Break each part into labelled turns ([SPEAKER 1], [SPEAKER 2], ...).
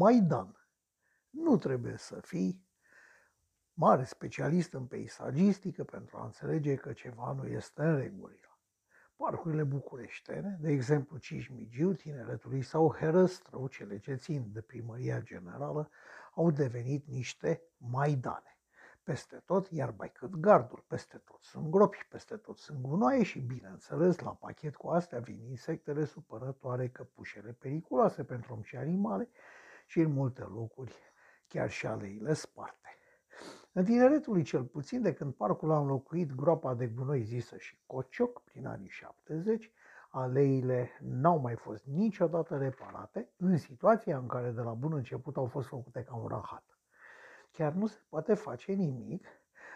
[SPEAKER 1] Maidan. Nu trebuie să fii mare specialist în peisagistică pentru a înțelege că ceva nu este în regulă. Parcurile bucureștene, de exemplu Cismigiu, Tineretului sau Herăstrău, cele ce țin de primăria generală, au devenit niște maidane. Peste tot, iar mai cât gardul, peste tot sunt gropi, peste tot sunt gunoaie și, bineînțeles, la pachet cu astea vin insectele supărătoare, căpușele periculoase pentru om și animale și în multe locuri chiar și aleile sparte. În tineretului cel puțin, de când parcul a înlocuit groapa de gunoi zisă și cocioc prin anii 70, aleile n-au mai fost niciodată reparate în situația în care de la bun început au fost făcute ca un rahat. Chiar nu se poate face nimic.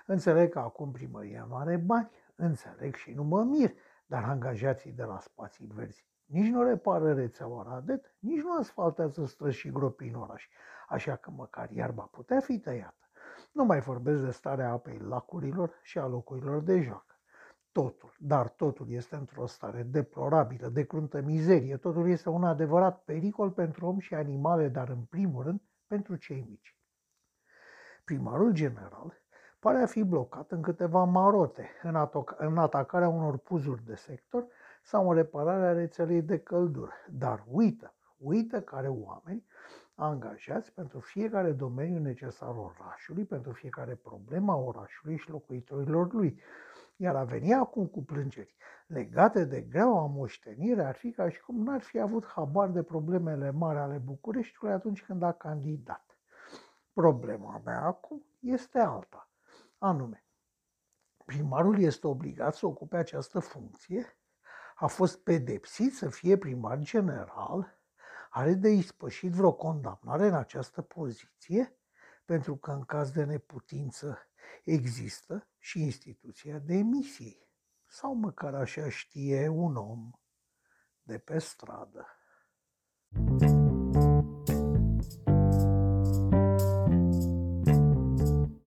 [SPEAKER 1] Înțeleg că acum primăria nu are bani, înțeleg și nu mă mir, dar angajații de la spații verzi nici nu repară rețeaua Radet, nici nu asfaltează străzi și gropi în oraș, așa că măcar iarba putea fi tăiată. Nu mai vorbesc de starea apei lacurilor și a locurilor de joacă. Totul, dar totul este într-o stare deplorabilă, de cruntă mizerie. Totul este un adevărat pericol pentru om și animale, dar în primul rând pentru cei mici. Primarul general pare a fi blocat în câteva marote, în, în atacarea unor puzuri de sector sau în repararea rețelei de căldură. Dar uită, uită care oameni angajați pentru fiecare domeniu necesar orașului, pentru fiecare problemă a orașului și locuitorilor lui. Iar a veni acum cu plângeri legate de greaua moștenire ar fi ca și cum n-ar fi avut habar de problemele mari ale Bucureștiului atunci când a candidat. Problema mea acum este alta, anume, primarul este obligat să ocupe această funcție, a fost pedepsit să fie primar general, are de ispășit vreo condamnare în această poziție? Pentru că în caz de neputință există și instituția demisiei. Sau măcar așa știe un om de pe stradă.